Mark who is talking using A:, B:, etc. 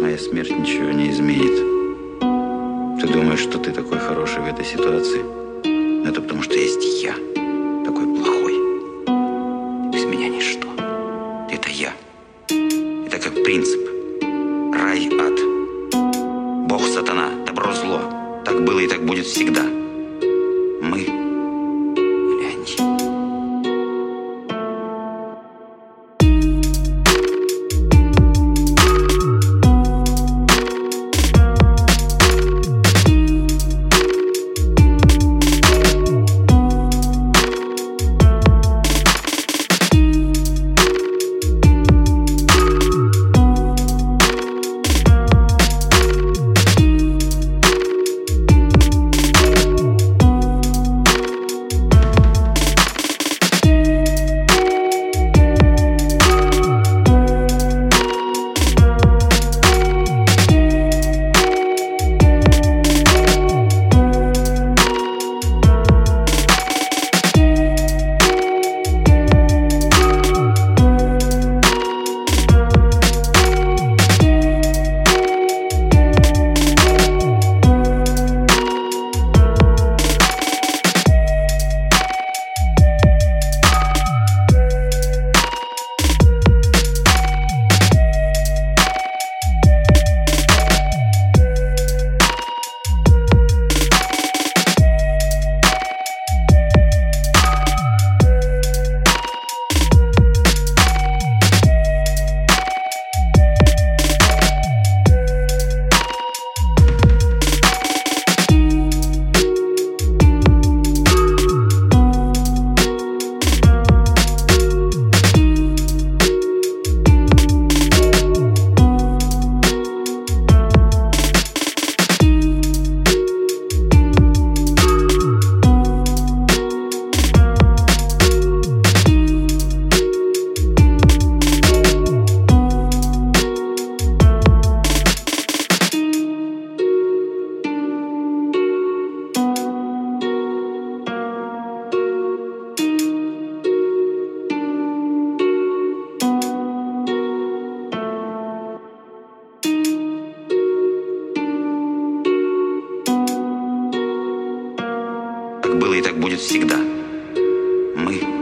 A: моя смерть ничего не изменит. Ты думаешь, что ты такой хороший в этой ситуации? Это потому что есть я, такой плохой. Без меня ничто. Это я. Это как принцип. Рай, ад. Бог, сатана, добро, зло. Так было и так будет всегда. Так было и так будет всегда. Мы